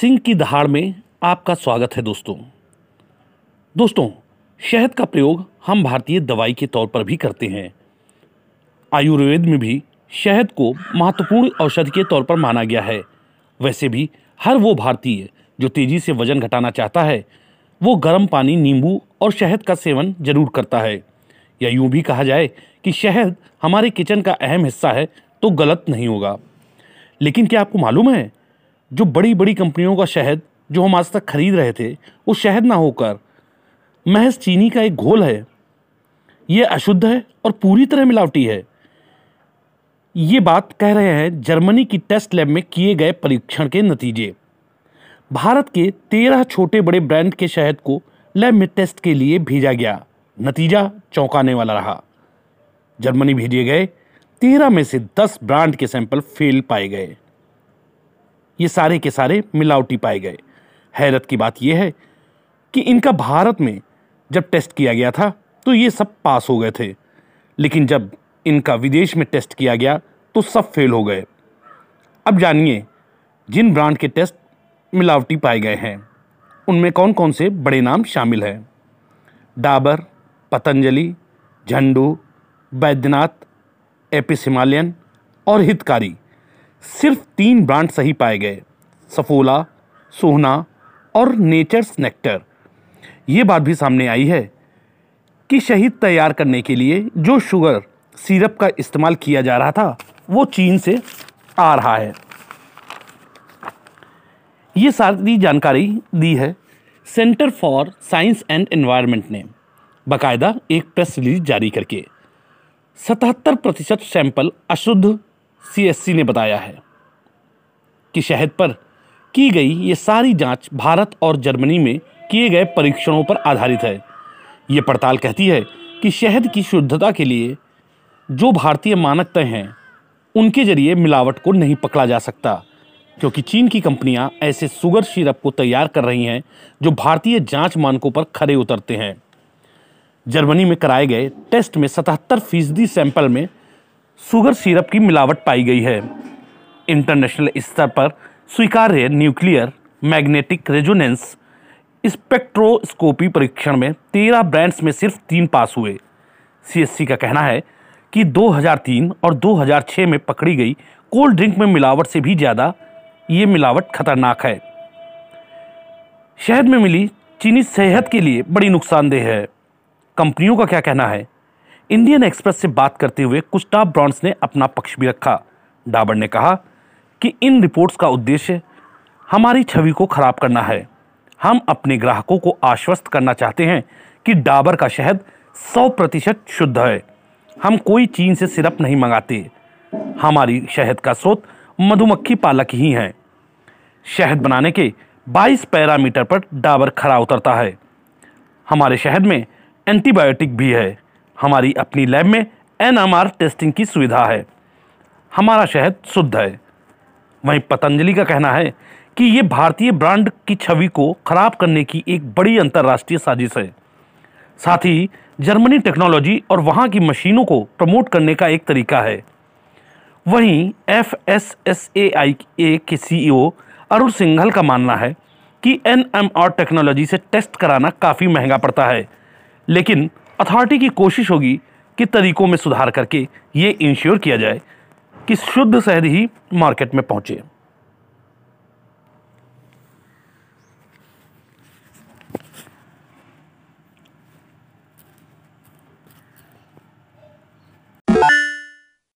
सिंह की दहाड़ में आपका स्वागत है दोस्तों। दोस्तों, शहद का प्रयोग हम भारतीय दवाई के तौर पर भी करते हैं। आयुर्वेद में भी शहद को महत्वपूर्ण औषधि के तौर पर माना गया है। वैसे भी हर वो भारतीय जो तेज़ी से वज़न घटाना चाहता है, वो गर्म पानी, नींबू और शहद का सेवन ज़रूर करता है। या यूँ भी कहा जाए कि शहद हमारे किचन का अहम हिस्सा है तो गलत नहीं होगा। लेकिन क्या आपको मालूम है जो बड़ी बड़ी कंपनियों का शहद जो हम आज तक खरीद रहे थे, वो शहद ना होकर, महज चीनी का एक घोल है। ये अशुद्ध है और पूरी तरह मिलावटी है। ये बात कह रहे हैं जर्मनी की टेस्ट लैब में किए गए परीक्षण के नतीजे। भारत के तेरह छोटे बड़े ब्रांड के शहद को लैब में टेस्ट के लिए भेजा गया। नतीजा चौंकाने वाला रहा। जर्मनी भेजे गए तेरह में से दस ब्रांड के सैंपल फेल पाए गए। ये सारे के सारे मिलावटी पाए गए। हैरत की बात यह है कि इनका भारत में जब टेस्ट किया गया था तो ये सब पास हो गए थे। लेकिन जब इनका विदेश में टेस्ट किया गया तो सब फेल हो गए। अब जानिए, जिन ब्रांड के टेस्ट मिलावटी पाए गए हैं, उनमें कौन कौन से बड़े नाम शामिल हैं? डाबर, पतंजलि, झंडू, बैद्यनाथ एपिस हिमालयन और हितकारी। सिर्फ़ तीन ब्रांड सही पाए गए, सफोला, सोहना और नेचर्स नेक्टर ये बात भी सामने आई है कि शहीद तैयार करने के लिए जो शुगर सिरप का इस्तेमाल किया जा रहा था, वो चीन से आ रहा है। ये सारी जानकारी दी है centre for science and environment ने, बाकायदा एक प्रेस रिलीज़ जारी करके। सतहत्तर प्रतिशत सैंपल अशुद्ध सीएससी ने बताया है कि शहद पर की गई ये सारी जाँच भारत और जर्मनी में किए गए परीक्षणों पर आधारित है। ये पड़ताल कहती है कि शहद की शुद्धता के लिए जो भारतीय मानक तय हैं, उनके ज़रिए मिलावट को नहीं पकड़ा जा सकता, क्योंकि चीन की कंपनियाँ ऐसे सुगर सिरप को तैयार कर रही हैं जो भारतीय जाँच मानकों पर खरे उतरते हैं। जर्मनी में कराए गए टेस्ट में सतहत्तर फ़ीसदी सैंपल में शुगर सिरप की मिलावट पाई गई है। इंटरनेशनल स्तर पर स्वीकार्य न्यूक्लियर मैग्नेटिक रेजोनेंस। स्पेक्ट्रोस्कोपी परीक्षण में तेरह ब्रांड्स में सिर्फ़ तीन पास हुए। सीएससी का कहना है कि 2003 और 2006 में पकड़ी गई कोल्ड ड्रिंक में मिलावट से भी ज़्यादा ये मिलावट खतरनाक है। शहद में मिली चीनी सेहत के लिए बड़ी नुकसानदेह है। कंपनियों का क्या कहना है? इंडियन एक्सप्रेस से बात करते हुए कुछ टॉप ब्रांड्स ने अपना पक्ष भी रखा। डाबर ने कहा कि इन रिपोर्ट्स का उद्देश्य हमारी छवि को खराब करना है। हम अपने ग्राहकों को आश्वस्त करना चाहते हैं कि डाबर का शहद 100 प्रतिशत शुद्ध है। हम कोई चीन से सिरप नहीं मंगाते। हमारी शहद का स्रोत मधुमक्खी पालक ही हैं। शहद बनाने के 22 पैरामीटर पर डाबर खरा उतरता है। हमारे शहद में एंटीबायोटिक भी है। हमारी अपनी लैब में एनएमआर टेस्टिंग की सुविधा है। हमारा शहद शुद्ध है। वहीं पतंजलि का कहना है कि ये भारतीय ब्रांड की छवि को खराब करने की एक बड़ी अंतर्राष्ट्रीय साजिश है। साथ ही जर्मनी टेक्नोलॉजी और वहाँ की मशीनों को प्रमोट करने का एक तरीका है। वहीं F S S A I A के सीईओ अरुण सिंघल का मानना है कि एन एम आर टेक्नोलॉजी से टेस्ट कराना काफ़ी महँगा पड़ता है। लेकिन अथॉरिटी की कोशिश होगी कि तरीकों में सुधार करके ये इंश्योर किया जाए कि शुद्ध शहद ही मार्केट में पहुँचे।